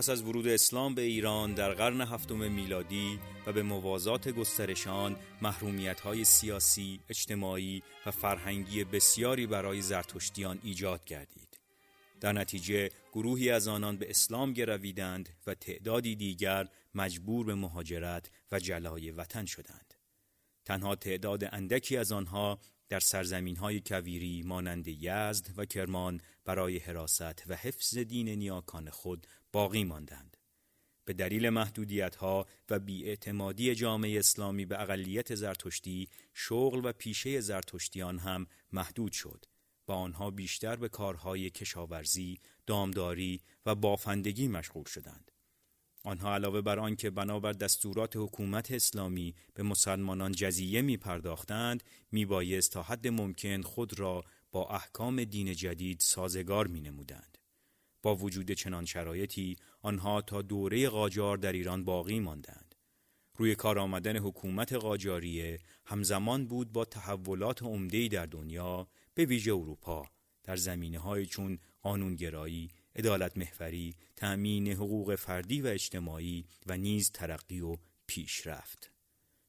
پس از ورود اسلام به ایران در قرن هفتم میلادی و به موازات گسترشان محرومیت های سیاسی، اجتماعی و فرهنگی بسیاری برای زرتشتیان ایجاد گردید. در نتیجه گروهی از آنان به اسلام گرویدند و تعدادی دیگر مجبور به مهاجرت و جلای وطن شدند. تنها تعداد اندکی از آنها در سرزمین های کویری مانند یزد و کرمان برای حراست و حفظ دین نیاکان خود باقی ماندند. به دلیل محدودیت ها و بیاعتمادی جامعه اسلامی به اقلیت زرتشتی شغل و پیشه زرتشتیان هم محدود شد و آنها بیشتر به کارهای کشاورزی، دامداری و بافندگی مشغول شدند. آنها علاوه بر آنکه بنابر دستورات حکومت اسلامی به مسلمانان جزیه می پرداختند می بایست تا حد ممکن خود را با احکام دین جدید سازگار می نمودند. با وجود چنان شرایطی آنها تا دوره قاجار در ایران باقی ماندند. روی کار آمدن حکومت قاجاریه همزمان بود با تحولات عمده‌ای در دنیا به ویژه اروپا در زمینه های چون قانونگرایی، عدالت محوری، تأمین حقوق فردی و اجتماعی و نیز ترقی و پیشرفت.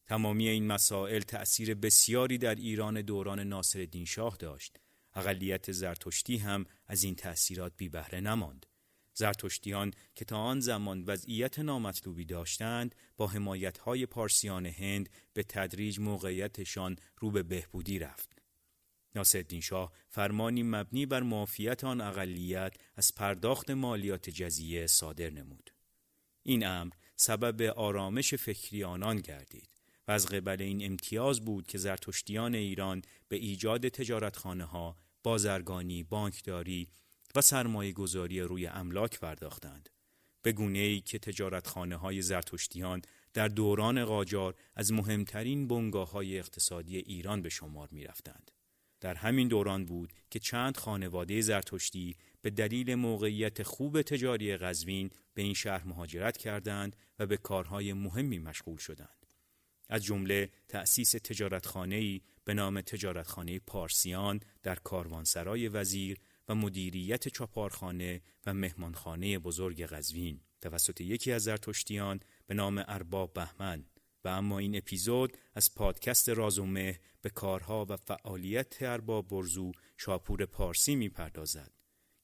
تمامی این مسائل تأثیر بسیاری در ایران دوران ناصرالدین شاه داشت. اقلیت زرتشتی هم از این تأثیرات بی بهره نماند. زرتشتیان که تا آن زمان وضعیت نامطلوبی داشتند با حمایت‌های پارسیان هند به تدریج موقعیتشان رو به بهبودی رفت. ناصرالدین شاه فرمانی مبنی بر معافیت آن اقلیت از پرداخت مالیات جزیه صادر نمود. این امر سبب آرامش فکری آنان گردید و از قبل این امتیاز بود که زرتشتیان ایران به ایجاد تجارتخانه ها، بازرگانی، بانکداری و سرمایه گذاری روی املاک پرداختند. به گونه ای که تجارتخانه های زرتشتیان در دوران قاجار از مهمترین بنگاه های اقتصادی ایران به شمار می رفتند. در همین دوران بود که چند خانواده زرتشتی به دلیل موقعیت خوب تجاری قزوین به این شهر مهاجرت کردند و به کارهای مهمی مشغول شدند. از جمله تأسیس تجارتخانه‌ای به نام تجارتخانه پارسیان در کاروانسرای وزیر و مدیریت چاپارخانه و مهمانخانه بزرگ قزوین توسط یکی از زرتشتیان به ارباب ارباب بهمن و اما این اپیزود از پادکست رازومه به کارها و فعالیت ارباب برزو شاپور پارسی می‌پردازد.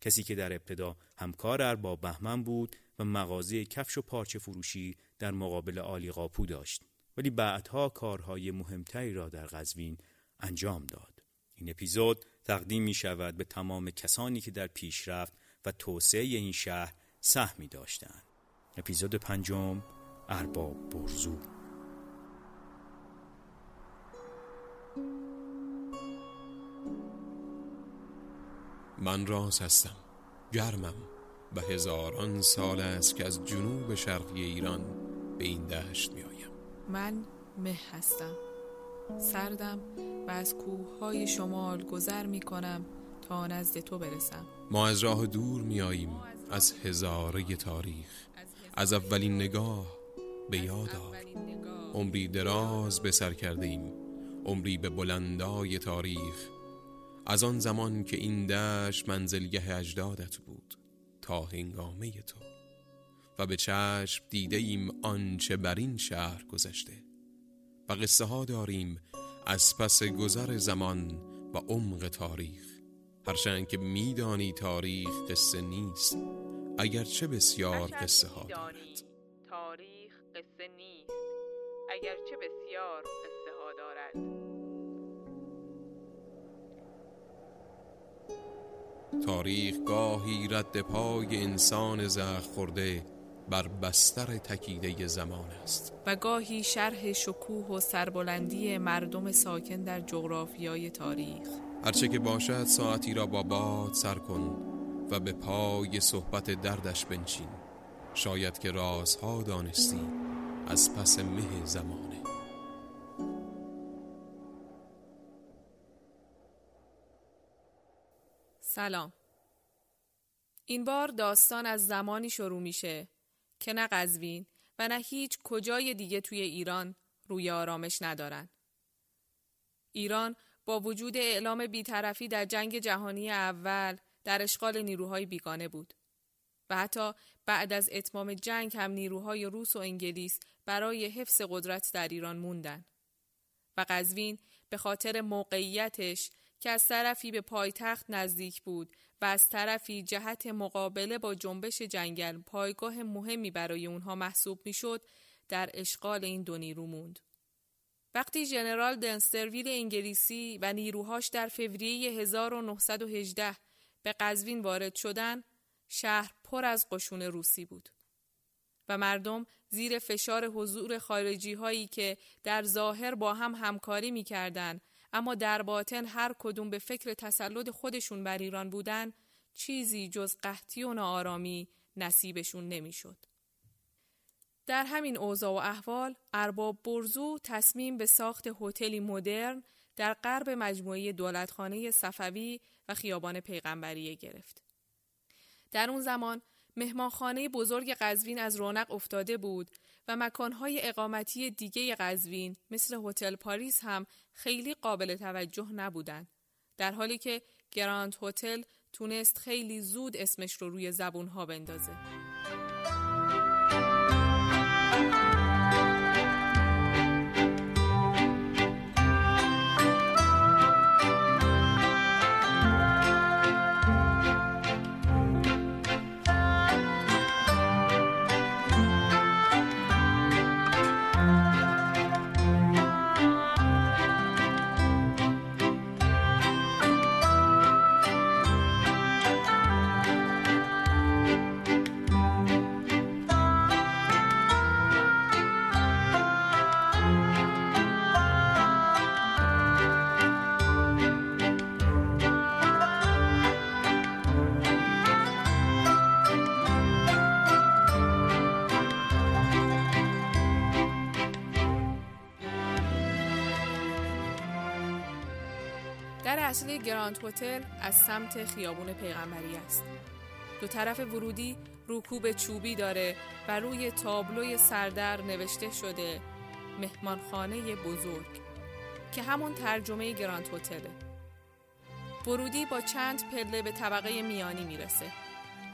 کسی که در ابتدا همکار ارباب بهمن بود و مغازه کفش و پارچه فروشی در مقابل آلی قاپو داشت ولی بعدها کارهای مهمتری را در قزوین انجام داد. این اپیزود تقدیم می شود به تمام کسانی که در پیشرفت و توسعه این شهر سهمی داشتند. اپیزود پنجم ارباب برزو. من راز هستم گرمم و هزاران سال است که از جنوب شرقی ایران به این دشت می آیم. من مه هستم. سردم و از کوههای شمال گذر می کنم تا نزد تو برسم. ما از راه دور می آییم از هزاره تاریخ. از اولین نگاه به یاد آر. عمری دراز به سر کرده ایم. عمری به بلندای تاریخ از آن زمان که این دشت منزلگه اجدادت بود تا هنگامه تو. و به چشم دیده ایم آنچه بر این شهر گذشته. و قصه ها داریم از پس گذر زمان و عمق تاریخ. هرچند که میدانی تاریخ قصه نیست اگرچه بسیار قصه ها دارد. تاریخ قصه نیست اگرچه بسیار قصه ها دارد. تاریخ گاهی رد پای انسان زخ خورده بر بستر تکیده زمان است. و گاهی شرح شکوه و سربلندی مردم ساکن در جغرافیای تاریخ. هرچه که باشد ساعتی را با باد سر کن و به پای صحبت دردش بنشین. شاید که رازها دانستی از پس مه زمانه. سلام این بار داستان از زمانی شروع میشه که نه قزوین و نه هیچ کجای دیگه توی ایران روی آرامش ندارن. ایران با وجود اعلام بیطرفی در جنگ جهانی اول در اشغال نیروهای بیگانه بود. و حتی بعد از اتمام جنگ هم نیروهای روس و انگلیس برای حفظ قدرت در ایران موندن و قزوین به خاطر موقعیتش که از طرفی به پایتخت نزدیک بود و از طرفی جهت مقابله با جنبش جنگل پایگاه مهمی برای اونها محسوب می‌شد در اشغال این دو نیرو موند. وقتی ژنرال دنسترویل انگلیسی و نیروهاش در فوریه 1918 به قزوین وارد شدند، شهر پر از قشون روسی بود و مردم زیر فشار حضور خارجی هایی که در ظاهر با هم همکاری می کردن اما در باطن هر کدوم به فکر تسلط خودشون بر ایران بودن چیزی جز قحطی و ناآرامی نصیبشون نمی‌شد. در همین اوضاع و احوال ارباب برزو تصمیم به ساخت هتلی مدرن در غرب مجموعه دولتخانه صفوی و خیابان پیغمبریه گرفت. در اون زمان مهمانخانه بزرگ قزوین از رونق افتاده بود و مکانهای اقامتی دیگه قزوین مثل هتل پاریس هم خیلی قابل توجه نبودند. در حالی که گراند هتل تونست خیلی زود اسمش رو روی زبونها بندازه. اصلی گراند هتل از سمت خیابون پیغمبری است. دو طرف ورودی روکوب چوبی داره و روی تابلوی سردر نوشته شده مهمانخانه بزرگ که همون ترجمه گراند هتله. ورودی با چند پله به طبقه میانی می‌رسه.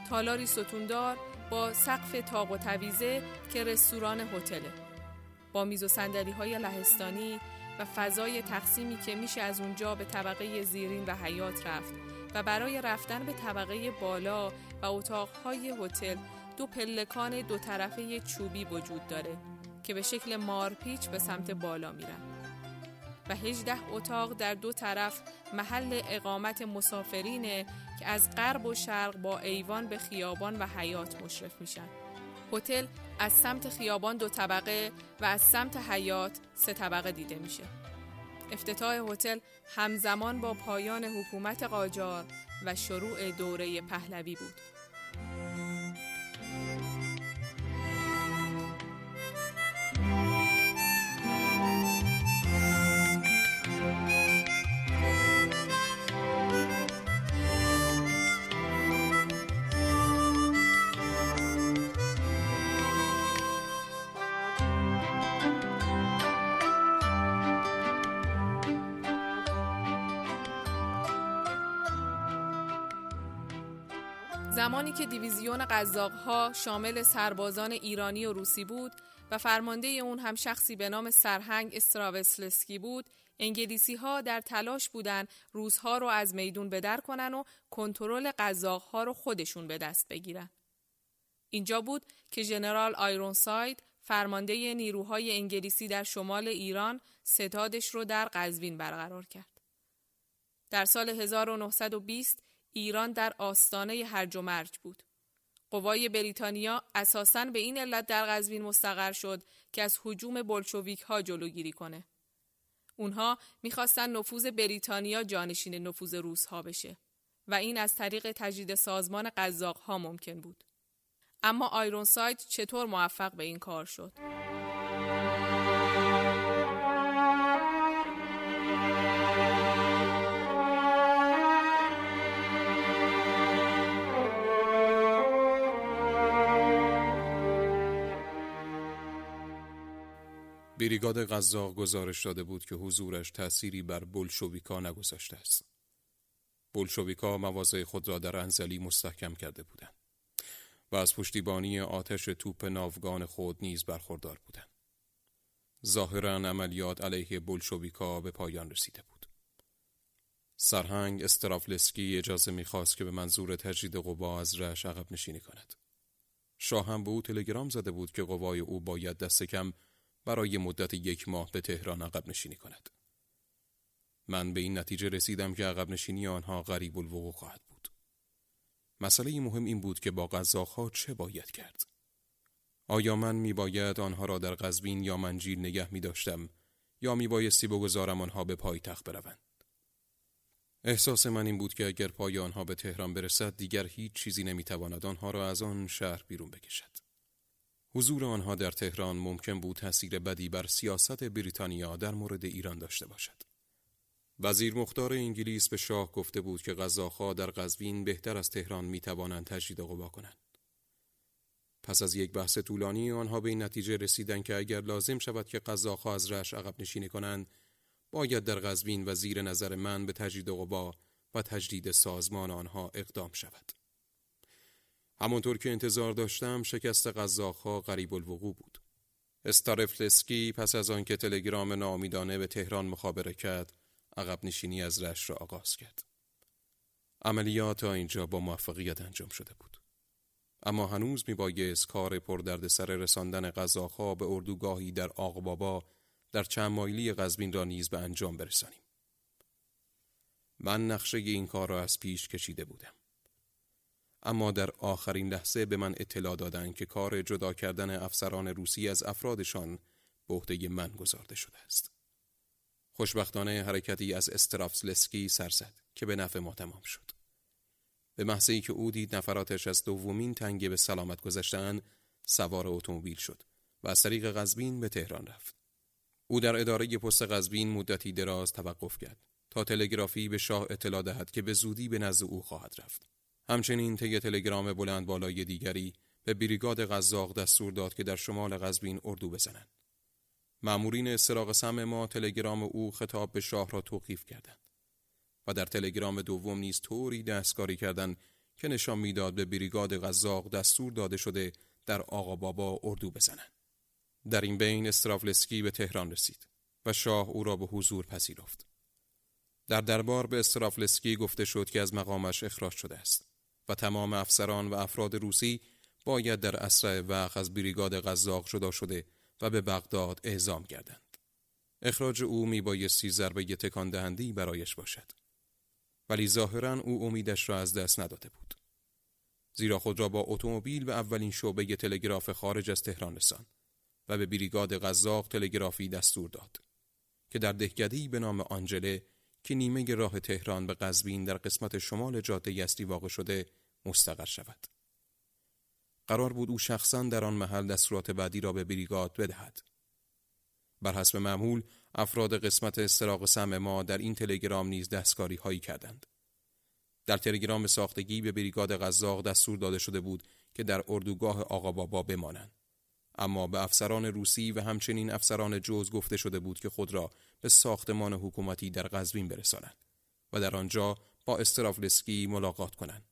تالاری ستوندار با سقف تاق و تویزه که رستوران هتله. با میز و سندلی های لهستانی و فضای تقسیمی که میشه از اونجا به طبقه زیرین و حیات رفت و برای رفتن به طبقه بالا و اتاقهای هتل دو پلکان دو طرفه چوبی وجود داره که به شکل مارپیچ به سمت بالا میرن. و هجده اتاق در دو طرف محل اقامت مسافرینه که از غرب و شرق با ایوان به خیابان و حیات مشرف میشن. هتل از سمت خیابان دو طبقه و از سمت حیات سه طبقه دیده میشه. افتتاح هتل همزمان با پایان حکومت قاجار و شروع دوره پهلوی بود. زمانی که دیویزیون ها شامل سربازان ایرانی و روسی بود و فرمانده اون هم شخصی به نام سرهنگ استراوسلسکی بود انگلیسی ها در تلاش بودن روزها رو از میدون بدر کنن و کنترل ها رو خودشون به دست بگیرن. اینجا بود که ژنرال آیرونساید فرمانده نیروهای انگلیسی در شمال ایران ستادش رو در قزوین برقرار کرد. در سال 1920 ایران در آستانه هرج و مرج بود. قوای بریتانیا اساساً به این علت در قزوین مستقر شد که از حجوم بلشویک ها جلوگیری کنه. اونها می‌خواستن نفوذ بریتانیا جانشین نفوذ روس ها بشه و این از طریق تجدید سازمان قزاق ها ممکن بود. اما آیرون سایت چطور موفق به این کار شد؟ بریگاد قزاق گزارش داده بود که حضورش تأثیری بر بلشویکا نگذاشته است. بلشویکا مواضع خود را در انزلی مستحکم کرده بودند و از پشتیبانی آتش توپ ناوگان خود نیز برخوردار بودند. ظاهرا عملیات علیه بلشویکا به پایان رسیده بود. سرهنگ استرافلسکی اجازه می‌خواست که به منظور تجدید قوا از رش عقب نشینی کند. شاه هم به او تلگرام زده بود که قوای او باید دست کم برای مدت یک ماه به تهران عقب نشینی کند. من به این نتیجه رسیدم که عقب نشینی آنها غریب الوقوع خواهد بود. مسئله مهم این بود که با قزاقها چه باید کرد؟ آیا من می باید آنها را در قزوین یا منجیل نگه می داشتم یا می بایستی بگذارم آنها به پای تخت بروند؟ احساس من این بود که اگر پای آنها به تهران برسد دیگر هیچ چیزی نمی‌تواند آنها را از آن شهر بیرون بکشد. حضور آنها در تهران ممکن بود تاثیر بدی بر سیاست بریتانیا در مورد ایران داشته باشد. وزیر مختار انگلیس به شاه گفته بود که غذاخا در قزوین بهتر از تهران می توانند تجدید قوا کنند. پس از یک بحث طولانی آنها به این نتیجه رسیدند که اگر لازم شود که غذاخا از رش عقب نشینی کنند باید در قزوین و زیر نظر من به تجدید قوا و تجدید سازمان آنها اقدام شود. همانطور که انتظار داشتم شکست قزاقها غریب الوقوع بود. استارفلسکی پس از آنکه تلگرام نامیدانه به تهران مخابره کرد عقب نشینی از رش را آغاز کرد. عملیات تا اینجا با موفقیت انجام شده بود. اما هنوز می بایست کار پردردسر رساندن غذاها به اردوگاهی در آقبابا در چند مایلی قزوین را نیز به انجام برسانیم. من نقشه این کار را از پیش کشیده بودم. اما در آخرین لحظه به من اطلاع دادند که کار جدا کردن افسران روسی از افرادشان به عهده من گذارده شده است. خوشبختانه حرکتی از استرافسلسکی سر زد که به نفع ما تمام شد. به محضی که او دید نفراتش از دومین تنگه به سلامت گذشتن سوار اتومبیل شد و از طریق قزوین به تهران رفت. او در اداره پست قزوین مدتی دراز توقف کرد تا تلگرافی به شاه اطلاع دهد که به زودی به نزد او خواهد رفت. همچنین طی تلگرام بلند بالای دیگری به بریگاد قزاق دستور داد که در شمال قزوین اردو بزنند. مأمورین استراق سم ما تلگرام او خطاب به شاه را توقیف کردند و در تلگرام دوم نیز طوری دستکاری کردند که نشان می‌داد به بریگاد قزاق دستور داده شده در آقا بابا اردو بزنند. در این بین استرافلسکی به تهران رسید و شاه او را به حضور پذیرفت. در دربار به استرافلسکی گفته شد که از مقامش اخراج شده است و تمام افسران و افراد روسی باید در اسرع وقت از بریگاد قزاق جدا شده و به بغداد اعزام گردند. اخراج او می بایستی ضربه تکان دهندی برایش باشد. ولی ظاهرا او امیدش را از دست نداده بود. زیرا خود را با اتومبیل به اولین شعبه تلگراف خارج از تهران رساند و به بریگاد قزاق تلگرافی دستور داد که در دهکده‌ای به نام آنجله که نیمه راه تهران به قزوین در قسمت شمال جاده یستی واقع شده مستقر شود. قرار بود او شخصا در آن محل دستورات بعدی را به بریگاد بدهد. بر حسب معمول افراد قسمت استراق سم ما در این تلگرام نیز دستکاری هایی کردند. در تلگرام ساختگی به بریگاد قزاق دستور داده شده بود که در اردوگاه آقا بابا بمانند. اما به افسران روسی و همچنین افسران جوز گفته شده بود که خود را به ساختمان حکومتی در قزوین برسانند و در آنجا با استرافلسکی ملاقات کنند.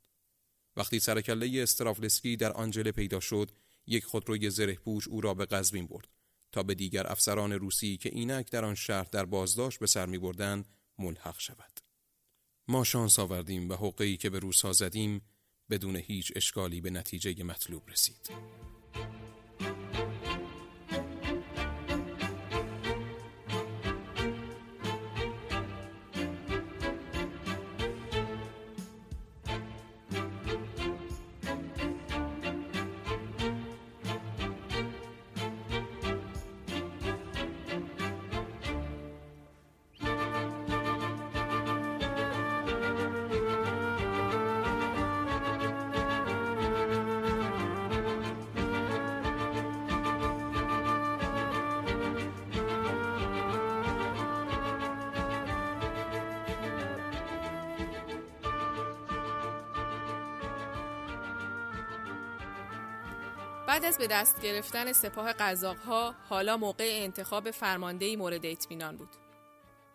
وقتی سرکله استرافلسکی در آنجله پیدا شد، یک خودروی زره پوش او را به قزوین برد تا به دیگر افسران روسی که اینک در آن شهر در بازداشت به سر می بردن ملحق شود. ما شانس آوردیم و حقی که به روسا زدیم بدون هیچ اشکالی به نتیجه مطلوب رسید. بعد از به دست گرفتن سپاه قزاقها حالا موقع انتخاب فرماندهی مورد اطمینان بود.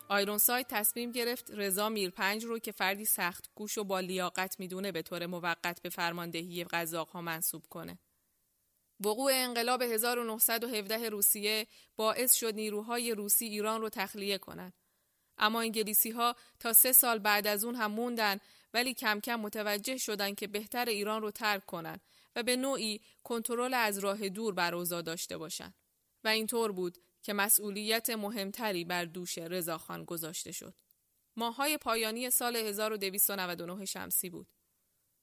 آیرونساید تصمیم گرفت رضا میرپنج رو که فردی سخت گوش و با لیاقت می‌دونه به طور موقت به فرماندهی ها منصوب کنه. وقوع انقلاب 1917 روسیه باعث شد نیروهای روسی ایران رو تخلیه کنند. اما انگلیسی ها تا سه سال بعد از اون هم موندن ولی کم کم متوجه شدن که بهتر ایران رو ترک کنن و به نوعی کنترل از راه دور بر اوضاع داشته باشند. و اینطور بود که مسئولیت مهمتری بر دوش رضاخان گذاشته شد. ماهای پایانی سال 1299 شمسی بود.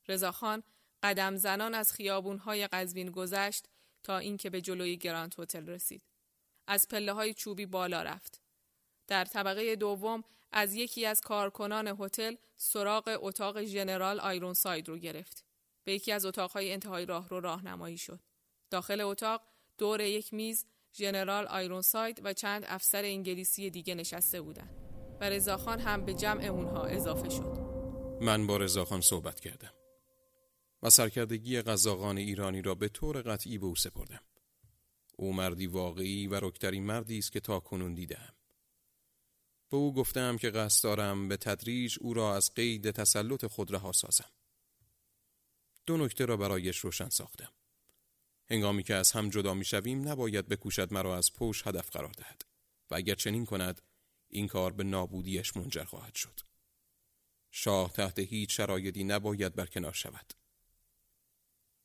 رضاخان قدم زنان از خیابونهای قزوین گذشت تا اینکه به جلوی گراند هتل رسید. از پله های چوبی بالا رفت. در طبقه دوم از یکی از کارکنان هتل سراغ اتاق ژنرال آیرونساید رو گرفت. به یکی از اتاقهای انتهای راه رو راهنمایی شد. داخل اتاق دور یک میز ژنرال آیرونساید و چند افسر انگلیسی دیگه نشسته بودند و رضاخان هم به جمع اونها اضافه شد. من با رضاخان صحبت کردم و سرکردگی غذاقان ایرانی را به طور قطعی به او سپردم. او مردی واقعی و رکترین مردی است که تا کنون دیدم. به او گفتم که قصد دارم به تدریج او را از قید تسلط خود رها سازم. دو نکته را برایش روشن ساختم. هنگامی که از هم جدا می شویم نباید بکوشد مرا از پوش هدف قرار دهد و اگر چنین کند این کار به نابودیش منجر خواهد شد. شاه تحت هیچ شرایطی نباید برکنار شود.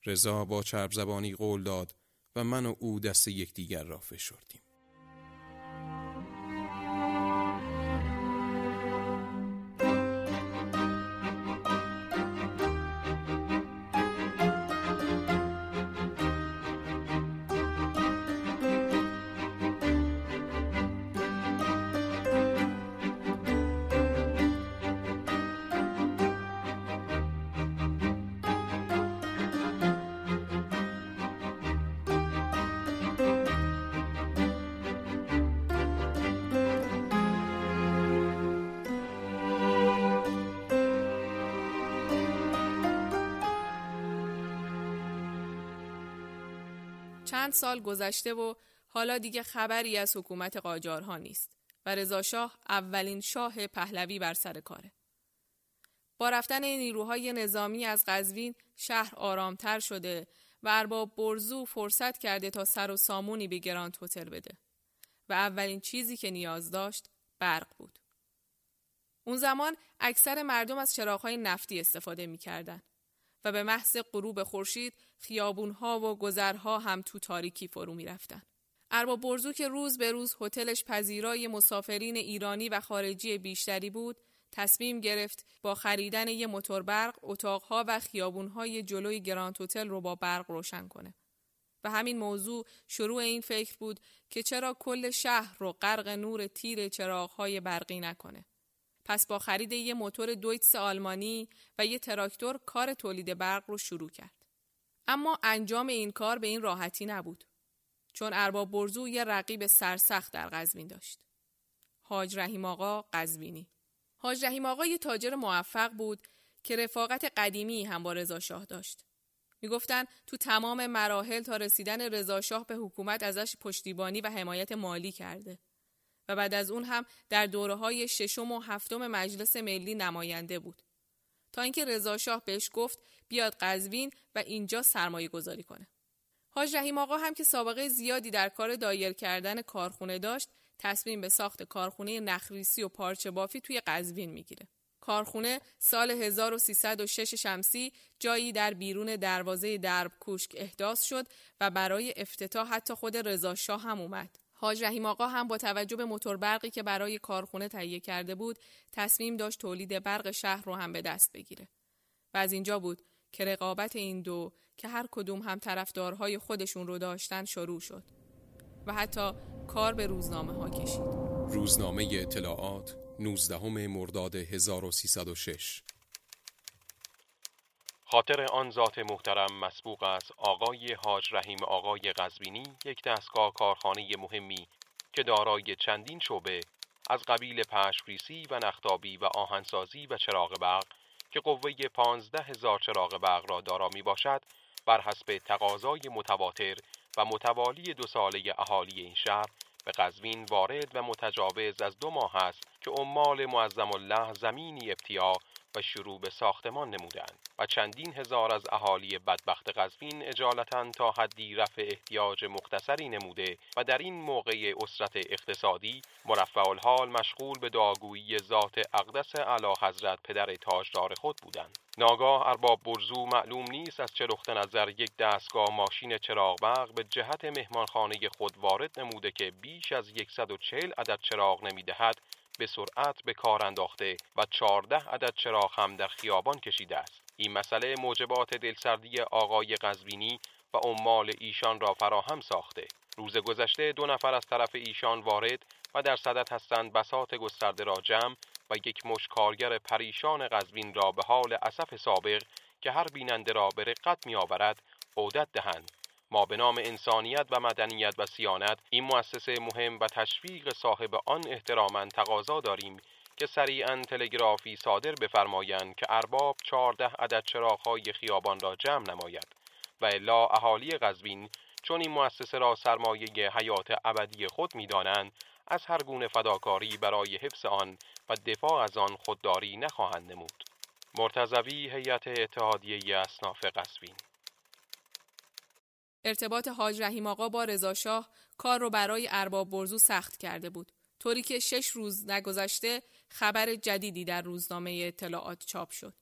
رضا با چرب زبانی قول داد و من و او دست یکدیگر را فشردیم. چند سال گذشته و حالا دیگه خبری از حکومت قاجارها نیست و رضا شاه اولین شاه پهلوی بر سر کاره. با رفتن نیروهای نظامی از قزوین شهر آرامتر شده و ارباب برزو فرصت کرده تا سر و سامونی به گراند هتل بده و اولین چیزی که نیاز داشت برق بود. اون زمان اکثر مردم از چراغهای نفتی استفاده می‌کردن و به محض غروب خورشید خیابونها و گذرها هم تو تاریکی فرو رفتن. ارباب برزو که روز به روز هتلش پذیرای مسافرین ایرانی و خارجی بیشتری بود تصمیم گرفت با خریدن یه موتور برق اتاقها و خیابونهای جلوی گراند هتل رو با برق روشن کنه و همین موضوع شروع این فکر بود که چرا کل شهر رو غرق نور تیر چراغهای برقی نکنه پس با خرید یه موتور دویتس آلمانی و یه تراکتور کار تولید برق رو شروع کرد. اما انجام این کار به این راحتی نبود. چون ارباب برزو یه رقیب سرسخت در قزوین داشت. حاج رحیم آقا قزوینی. حاج رحیم آقا یه تاجر موفق بود که رفاقت قدیمی هم با رضا شاه داشت. می‌گفتن تو تمام مراحل تا رسیدن رضا شاه به حکومت ازش پشتیبانی و حمایت مالی کرده. و بعد از اون هم در دوره های ششم و هفتم مجلس ملی نماینده بود. تا اینکه رضا شاه بهش گفت بیاد قزوین و اینجا سرمایه گذاری کنه. حاج رحیم آقا هم که سابقه زیادی در کار دایر کردن کارخونه داشت تصمیم به ساخت کارخونه نخریسی و پارچه بافی توی قزوین می‌گیره. کارخونه سال 1306 شمسی جایی در بیرون دروازه درب کوشک احداث شد و برای افتتاح حتی خود رضا شاه هم اومد. حاج رحیم آقا هم با توجه به موتور برقی که برای کارخونه تهیه کرده بود تصمیم داشت تولید برق شهر رو هم به دست بگیره. و از اینجا بود که رقابت این دو که هر کدوم هم طرفدارهای خودشون رو داشتن شروع شد. و حتی کار به روزنامه ها کشید. روزنامه اطلاعات 19 مرداد 1306 خاطر آن ذات محترم مسبوق است. آقای حاج رحیم آقای قزوینی یک دستگاه کارخانه مهمی که دارای چندین شعبه از قبیل پشپریسی و نختابی و آهنسازی و چراغ برق که قوه پانزده هزار چراغ برق را دارا می باشد بر حسب تقاضای متواتر و متوالی دو ساله اهالی این شهر به قزوین وارد و متجاوز از دو ماه است که عمال معظم الله زمینی ابتیا و شروع به ساختمان نمودند. و چندین هزار از اهالی بدبخت قزوین اجالتا تا حدی رفع احتیاج مختصری نموده و در این موقع اسرت اقتصادی مرفع الحال مشغول به دعاگویی ذات اقدس علا حضرت پدر تاجدار خود بودند. ناگاه ارباب برزو معلوم نیست از چه نظر یک دستگاه ماشین چراغ به جهت مهمانخانه خود وارد نموده که بیش از 140 عدد چراغ نمی‌دهد به سرعت به کار انداخته و 14 عدد چراغ هم در خیابان کشیده است. این مسئله موجبات دلسردی آقای قزوینی و عمال ایشان را فراهم ساخته. روز گذشته دو نفر از طرف ایشان وارد و در صدد هستند بسات گسترده را جمع و یک مش کارگر پریشان قزوین را به حال اسف سابق که هر بیننده را به رقت می آورد عودت دهند. ما به نام انسانیت و مدنیت و سیانت این مؤسسه مهم و تشویق صاحب آن احتراما تقاضا داریم که سریعا تلگرافی صادر بفرمایند که ارباب چهارده عدد چراغهای خیابان را جمع نماید و الا اهالی قزوین چون این مؤسسه را سرمایه حیات ابدی خود می‌دانند از هر گونه فداکاری برای حفظ آن و دفاع از آن خودداری نخواهند نمود. مرتضوی هیئت اتحادیه اصناف قزوین. ارتباط حاج رحیم آقا با رضاشاه کار رو برای ارباب برزو سخت کرده بود. طوری که شش روز نگذشته خبر جدیدی در روزنامه اطلاعات چاپ شد.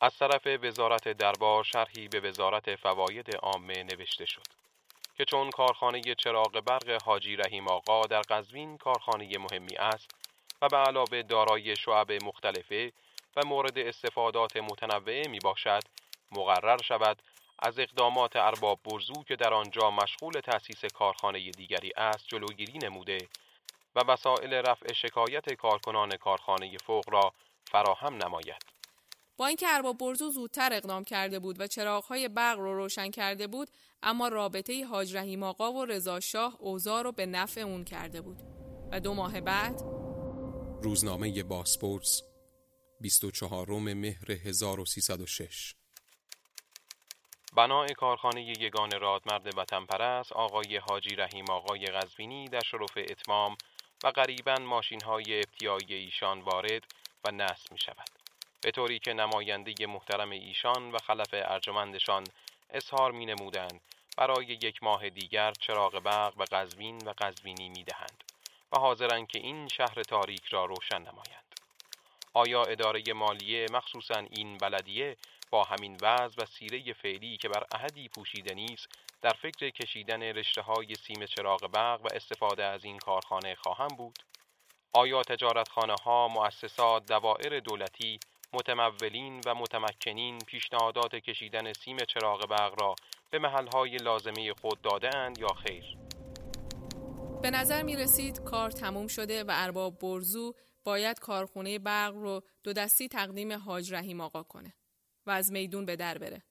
از طرف وزارت دربار شرحی به وزارت فواید عامه نوشته شد که چون کارخانه چراغ برق حاجی رحیم آقا در قزوین کارخانه مهمی است و به علاوه دارای شعب مختلفه و مورد استفادات متنوعه می باشد مقرر شود از اقدامات ارباب برزو که در آنجا مشغول تأسیس کارخانه دیگری است جلوگیری نموده و وسایل رفع شکایت کارکنان کارخانه فوق را فراهم نماید. با اینکه ارباب برزو زودتر اقدام کرده بود و چراغهای برق رو روشن کرده بود اما رابطه حاج رحیم آقا و رضا شاه اوضاع رو به نفع اون کرده بود. و دو ماه بعد؟ روزنامه باسپورس 24 مهر 1306 بنای کارخانه یگان رادمرد وطن پرست آقای حاجی رحیم آقای غزوینی در شرف اتمام و قریبا ماشین های ابتیایی ایشان وارد و نصب می شود به طوری که نماینده محترم ایشان و خلف ارجمندشان اظهار می نمودند برای یک ماه دیگر چراغ برق به قزوین و قزوینی می دهند و حاضرند که این شهر تاریک را روشن نمایند. آیا اداره مالیه مخصوصا این بلدیه با همین وضع و سیره فعلی که بر عهدی پوشیده نیست در فکر کشیدن رشته های سیم چراغ برق و استفاده از این کارخانه خواهم بود؟ آیا تجارتخانه ها، مؤسسات، دوائر دولتی، متمولین و متمکنین پیشنهادات کشیدن سیم چراغ برق را به محلهای لازمه خود دادهاند یا خیر؟ به نظر می رسید کار تموم شده و ارباب برزو باید کارخونه برق رو دو دستی تقدیم حاج رحیم آقا کنه. و از میدون به در بره.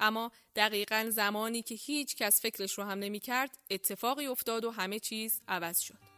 اما دقیقا زمانی که هیچ کس فکرش رو هم نمی کرد اتفاقی افتاد و همه چیز عوض شد.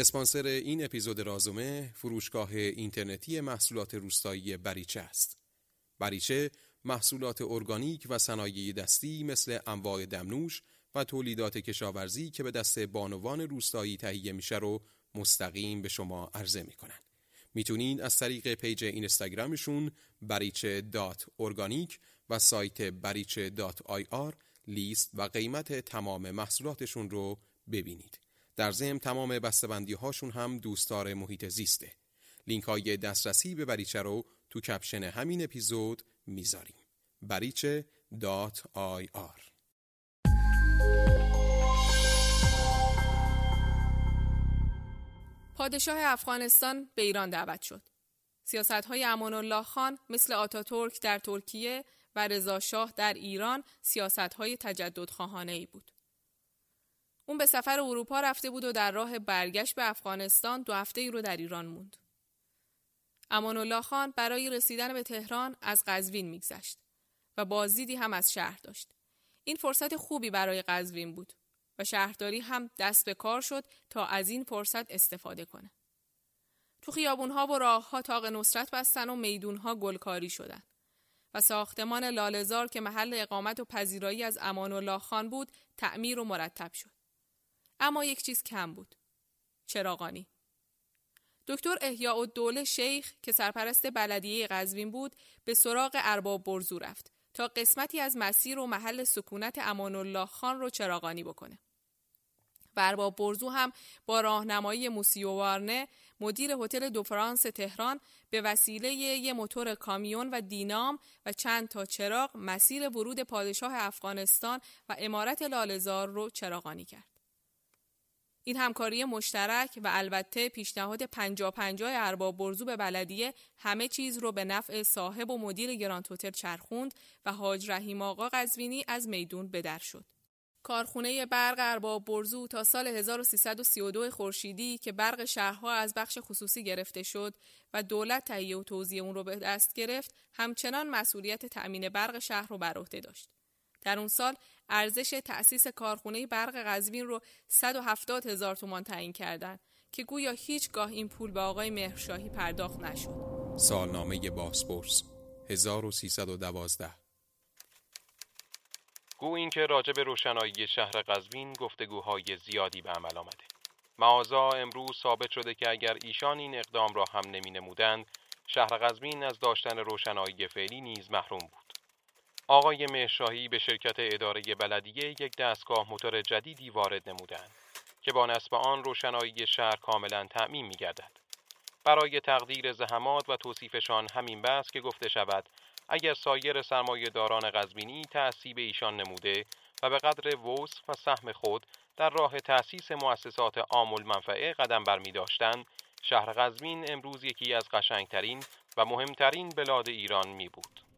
اسپانسر این اپیزود رازومه فروشگاه اینترنتی محصولات روستایی بریچه است. بریچه محصولات ارگانیک و صنایع دستی مثل انواع دمنوش و تولیدات کشاورزی که به دست بانوان روستایی تهیه میشه رو مستقیم به شما عرضه می‌کنن. می‌تونین از طریق پیج اینستاگرامشون بریچه dot organic و سایت بریچه dot ir لیست و قیمت تمام محصولاتشون رو ببینید. در ضمن تمام بسته‌بندی هاشون هم دوستدار محیط زیسته. لینک های دسترسی به بریچه رو تو کپشن همین اپیزود می‌ذاریم. بریچه dot ir پادشاه افغانستان به ایران دعوت شد. سیاست های امان الله خان مثل آتاتورک در ترکیه و رضا شاه در ایران سیاست های تجدد ای بود. اون به سفر اروپا رفته بود و در راه برگشت به افغانستان دو هفته ای رو در ایران موند. امان الله خان برای رسیدن به تهران از قزوین میگذشت و بازدیدی هم از شهر داشت. این فرصت خوبی برای قزوین بود و شهرداری هم دست به کار شد تا از این فرصت استفاده کنه. تو خیابونها و راهها تاق نصرت بستن و میدونها گلکاری شدن و ساختمان لالزار که محل اقامت و پذیرایی از امان الله خان بود تعمیر و مرتب شد. اما یک چیز کم بود. چراغانی. دکتر احیاء الدوله شیخ که سرپرست بلدیه قزوین بود به سراغ ارباب برزو رفت تا قسمتی از مسیر و محل سکونت امان الله خان رو چراغانی بکنه. و ارباب برزو هم با راهنمایی موسیو وارنه مدیر هتل دو فرانس تهران به وسیله یه موتور کامیون و دینام و چند تا چراغ مسیر ورود پادشاه افغانستان و امارت لالزار رو چراغانی کرد. این همکاری مشترک و البته پیشنهاد پنجا پنجا ارباب برزو به بلدیه همه چیز رو به نفع صاحب و مدیر گرانت هتل چرخوند و حاج رحیم آقا قزوینی از میدون بدر شد. کارخونه برق ارباب برزو تا سال 1332 خورشیدی که برق شهرها از بخش خصوصی گرفته شد و دولت تهیه و توزیع اون رو به دست گرفت همچنان مسئولیت تأمین برق شهر رو بر عهده داشت. در اون سال ارزش تأسیس کارخونه برق قزوین رو 170 هزار تومان تعیین کردند که گویا هیچگاه این پول به آقای مهرشاهی پرداخت نشد. سالنامه باسپورس 1312 گو اینکه راجع به روشنایی شهر قزوین گفتگوهای زیادی به عمل آمده. معاذا امروز ثابت شده که اگر ایشان این اقدام را هم نمی نمودند شهر قزوین از داشتن روشنایی فعلی نیز محروم بود. آقای مهرشاهی به شرکت اداره بلدیه یک دستگاه موتور جدیدی وارد نمودند که با نصب آن روشنایی شهر کاملا تعمین می گردد. برای تقدیر زحمات و توصیفشان همین بس که گفته شود اگر سایر سرمایه داران قزوینی تعصیب ایشان نموده و به قدر وصف و سهم خود در راه تأسیس مؤسسات عام المنفعه قدم برمی داشتن، شهر قزوین امروز یکی از قشنگترین و مهمترین بلاد ایران می بود.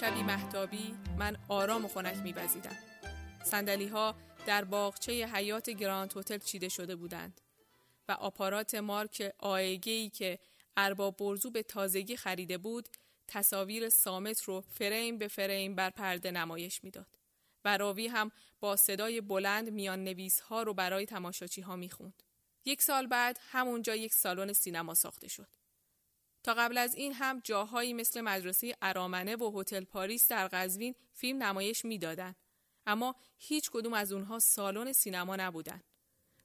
شبی مهتابی نسیم آرام و خنک می‌وزید. صندلی ها در باغچه حیاط گراند هتل چیده شده بودند و آپارات مارک AEG ای که ارباب برزو به تازگی خریده بود تصاویر صامت رو فریم به فریم بر پرده نمایش می‌داد و راوی هم با صدای بلند میان نویس ها رو برای تماشاچی ها می‌خوند. یک سال بعد همونجا یک سالن سینما ساخته شد. تا قبل از این هم جاهایی مثل مدرسه ارامنه و هتل پاریس در قزوین فیلم نمایش می‌دادند اما هیچ کدوم از اونها سالن سینما نبودند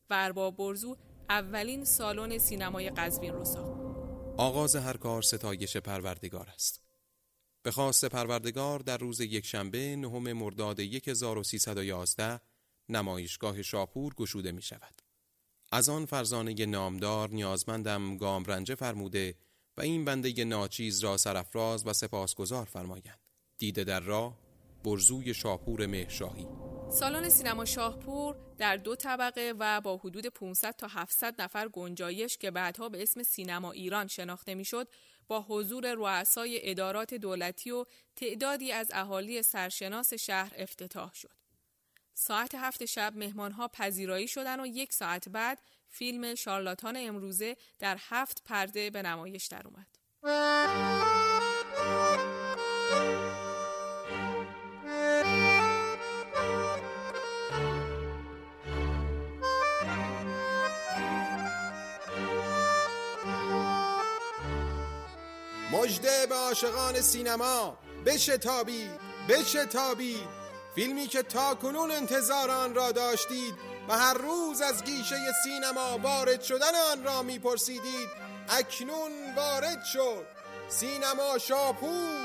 و ارباب برزو اولین سالن سینمای قزوین رو ساخت. آغاز هر کار ستایش پروردگار است. به خواست پروردگار در روز یکشنبه نهم مرداد 1311 نمایشگاه شاپور گشوده می شود. از آن فرزانه نامدار نیازمندم گامرنجه فرموده و این بنده ناچیز را سرفراز و سپاسگزار فرمایند دیده در راه برزوی شاپور مهشاهی سالن سینما شاهپور در دو طبقه و با حدود 500 تا 700 نفر گنجایش که بعدها به اسم سینما ایران شناخته می‌شد با حضور رؤسای ادارات دولتی و تعدادی از اهالی سرشناس شهر افتتاح شد. ساعت هفت شب مهمانها پذیرایی شدن و یک ساعت بعد فیلم شارلاتان امروزه در هفت پرده به نمایش در اومد. مجده به عاشقان سینما بشتابید بشتابید فیلمی که تا کنون انتظار آن را داشتید و هر روز از گیشه سینما وارد شدن آن را میپرسیدید اکنون وارد شد. سینما شاپور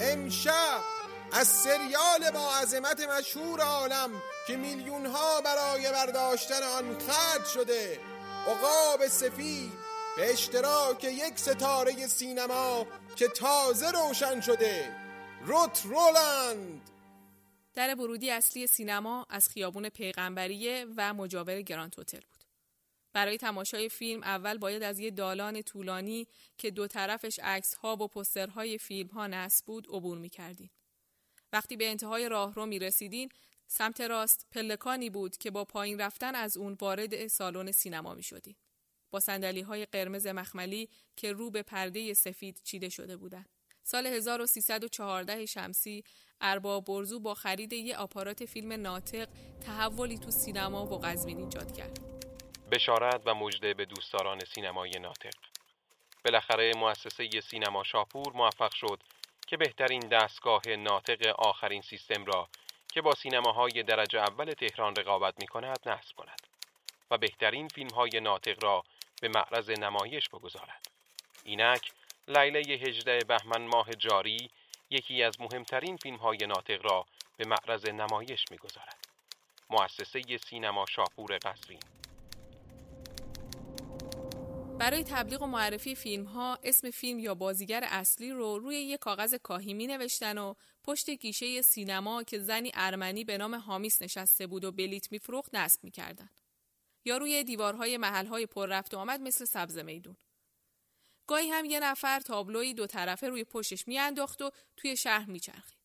امشب از سریال با عظمت مشهور عالم که میلیون ها برای برداشتن آن خرج شده عقاب سفید به اشتراک یک ستاره سینما که تازه روشن شده. روت رولند. در ورودی اصلی سینما از خیابون پیغمبریه و مجاور گرانت هتل بود. برای تماشای فیلم اول باید از یه دالان طولانی که دو طرفش عکس ها و پسترهای فیلم ها نصب بود عبور می کردین. وقتی به انتهای راهرو می رسیدین سمت راست پلکانی بود که با پایین رفتن از اون وارد سالن سینما می شدین. با سندلی های قرمز مخملی که رو به پرده سفید چیده شده بودند. سال 1314 شمسی ارباب برزو با خرید یه آپارات فیلم ناطق تحولی تو سینما و قزوین ایجاد کرد. بشارت و مژده به دوستداران سینمای ناطق. بالاخره مؤسسه سینما شاپور موفق شد که بهترین دستگاه ناطق آخرین سیستم را که با سینماهای درجه اول تهران رقابت می کند نصب کند و بهترین فیلم های ناطق را به معرض نمایش بگذارد. اینک لیله 18 بهمن ماه جاری یکی از مهمترین فیلم های ناطق را به معرض نمایش می‌گذارد. مؤسسه سینما شاپور قصرین برای تبلیغ و معرفی فیلم ها اسم فیلم یا بازیگر اصلی رو روی یک کاغذ کاهی می نوشتن و پشت گیشه سینما که زنی ارمنی به نام هامیس نشسته بود و بلیت میفروخت نصب می‌کردن. یا روی دیوارهای محلهای پر رفت و آمد مثل سبز میدون. گاهی هم یه نفر تابلوی دو طرفه روی پشتش میانداخت و توی شهر میچرخید.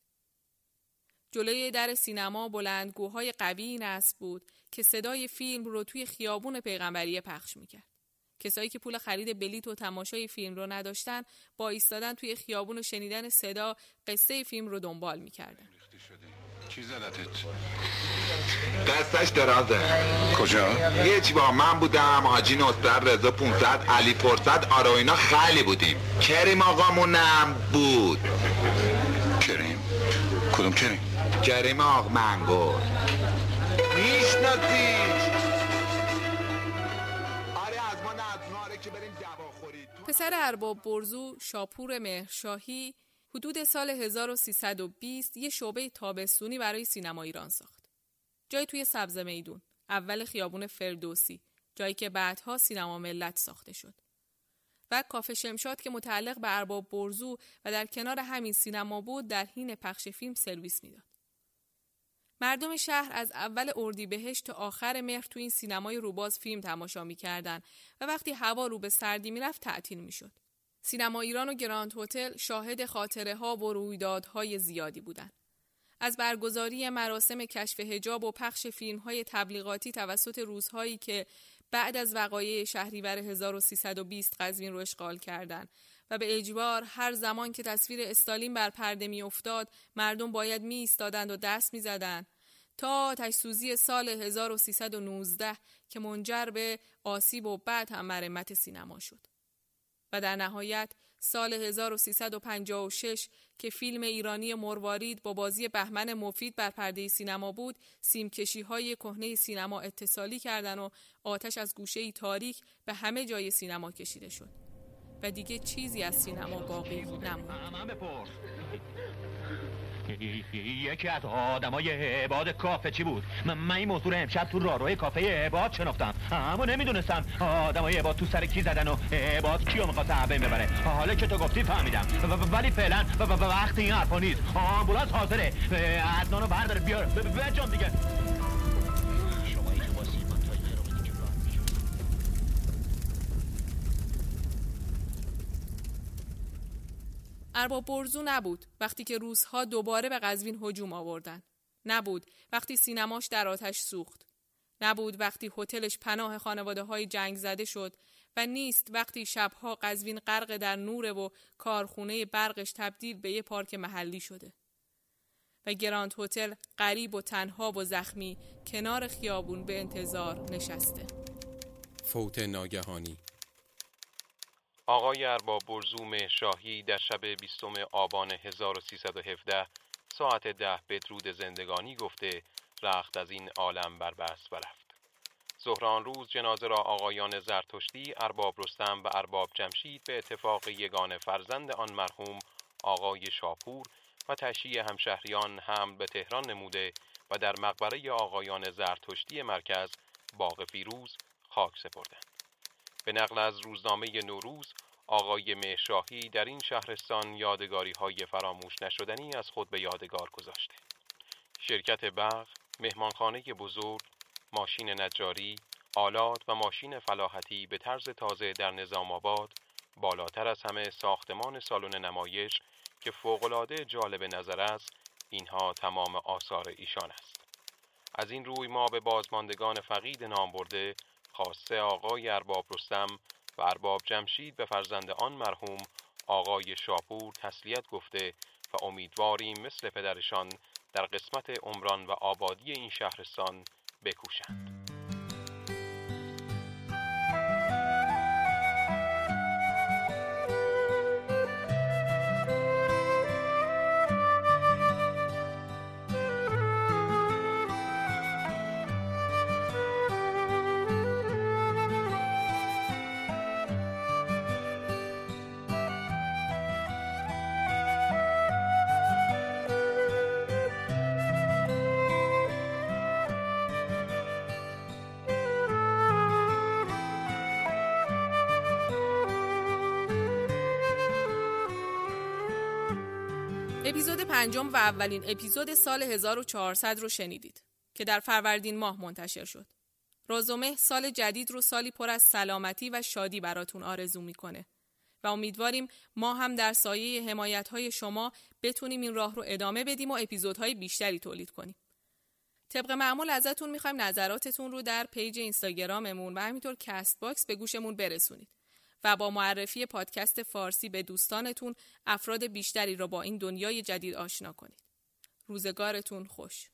جلوی در سینما بلندگوهای قوی نصب بود که صدای فیلم رو توی خیابون پیغمبری پخش می‌کرد. کسایی که پول خرید بلیت و تماشای فیلم رو نداشتن با ایستادن توی خیابون و شنیدن صدا قصه فیلم رو دنبال می‌کردن. چی؟ زدتت؟ دستش درازه. کجا؟ هیچ با من بودم حاجی نصر رضا 500 علی فرصت اینا خیلی بودیم. کریم آقامونم بود. کریم؟ کدوم کریم؟ کریم آق منگور میشناسیش آره آره پسر ارباب برزو شاپور مهرشاهی حدود سال 1320 یه شعبه تابستونی برای سینما ایران ساخت. جایی توی سبز میدون، اول خیابون فردوسی، جایی که بعدها سینما ملت ساخته شد. و کافه شمشاد که متعلق به ارباب برزو و در کنار همین سینما بود در حین پخش فیلم سرویس می‌داد. مردم شهر از اول اردیبهشت تا آخر مهر تو این سینمای روباز فیلم تماشا می‌کردن و وقتی هوا رو به سردی می‌رفت تعطیل می‌شد. سینما ایران و گراند هتل شاهد خاطره ها و رویدادهای زیادی بودند. از برگزاری مراسم کشف هجاب و پخش فیلم های تبلیغاتی توسط روزهایی که بعد از وقایع شهریور 1320 قزوین رو اشغال کردند و به اجبار هر زمان که تصویر استالین بر پرده می افتاد مردم باید می و دست می زدند تا تشسوزی سال 1319 که منجر به آسیب و بعد هم مرمت سینما شد. و در نهایت سال 1356 که فیلم ایرانی مروارید با بازی بهمن مفید بر پرده سینما بود سیمکشی های کهنه سینما اتصالی کردن و آتش از گوشه تاریک به همه جای سینما کشیده شد. و دیگه چیزی از سینما باقی نموند. یکی از آدمای عباد کافه چی بود؟ من, این موضوع امشب تو راهروی کافه عباد شنفتم اما نمی‌دونستم. آدمای عباد تو سر کی زدن و عباد کیو می‌خواست ببره. حالا که تو گفتی فهمیدم. ولی فعلا وقت این حرفا نیست. آمبولانس حاضره. عدنانو بردار. بیار. بجام دیگه. ارباب برزو نبود وقتی که روزها دوباره به قزوین هجوم آوردن. نبود وقتی سینماش در آتش سوخت. نبود وقتی هتلش پناه خانواده های جنگ زده شد و نیست وقتی شبها قزوین غرق در نوره و کارخونه برقش تبدیل به یه پارک محلی شده. و گراند هتل غریب و تنها و زخمی کنار خیابون به انتظار نشسته. فوت ناگهانی آقای ارباب برزوم شاهی در شب 20 آبان 1317 ساعت ده بدرود زندگانی گفته رخت از این عالم بربست و رفت ظهران روز جنازه را آقایان زرتشتی، ارباب رستم و ارباب جمشید به اتفاق یگان فرزند آن مرحوم آقای شاپور و تشییع همشهریان حمل به تهران نموده و در مقبره آقایان زرتشتی مرکز باغ فیروز خاک سپردند. به نقل از روزنامه نوروز آقای مهرشاهی در این شهرستان یادگاری های فراموش نشدنی از خود به یادگار گذاشته. شرکت برق، مهمانخانه بزرگ، ماشین نجاری، آلات و ماشین فلاحتی به طرز تازه در نظام آباد، بالاتر از همه ساختمان سالن نمایش که فوقالعاده جالب نظر است، اینها تمام آثار ایشان است. از این روی ما به بازماندگان فقید نام برده خواسته آقای ارباب رستم و ارباب جمشید به فرزند آن مرحوم آقای شاپور تسلیت گفته و امیدواریم مثل پدرشان در قسمت عمران و آبادی این شهرستان بکوشند. اپیزود پنجم و اولین اپیزود سال 1400 رو شنیدید که در فروردین ماه منتشر شد. رازومه سال جدید رو سالی پر از سلامتی و شادی براتون آرزو می‌کنه و امیدواریم ما هم در سایه حمایت های شما بتونیم این راه رو ادامه بدیم و اپیزودهای بیشتری تولید کنیم. طبق معمول ازتون می‌خوایم نظراتتون رو در پیج اینستاگراممون و همینطور Castbox به گوشمون برسونید. با معرفی پادکست فارسی به دوستانتون افراد بیشتری را با این دنیای جدید آشنا کنید. روزگارتون خوش.